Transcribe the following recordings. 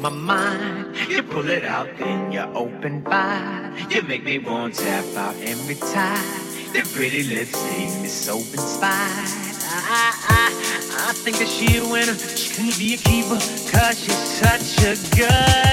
my mind. You pull it out, then you open wide. You make me want to tap out every time. The pretty lips leave me so inspired. I, I, I think that she a winner. She can be a keeper, cause she's such a good.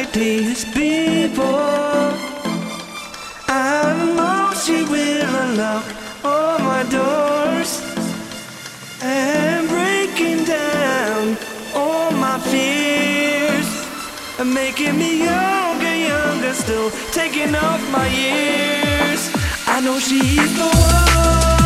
like these. I know she will unlock all my doors and breaking down all my fears and making me younger, younger still, taking off my years. I know she's the one.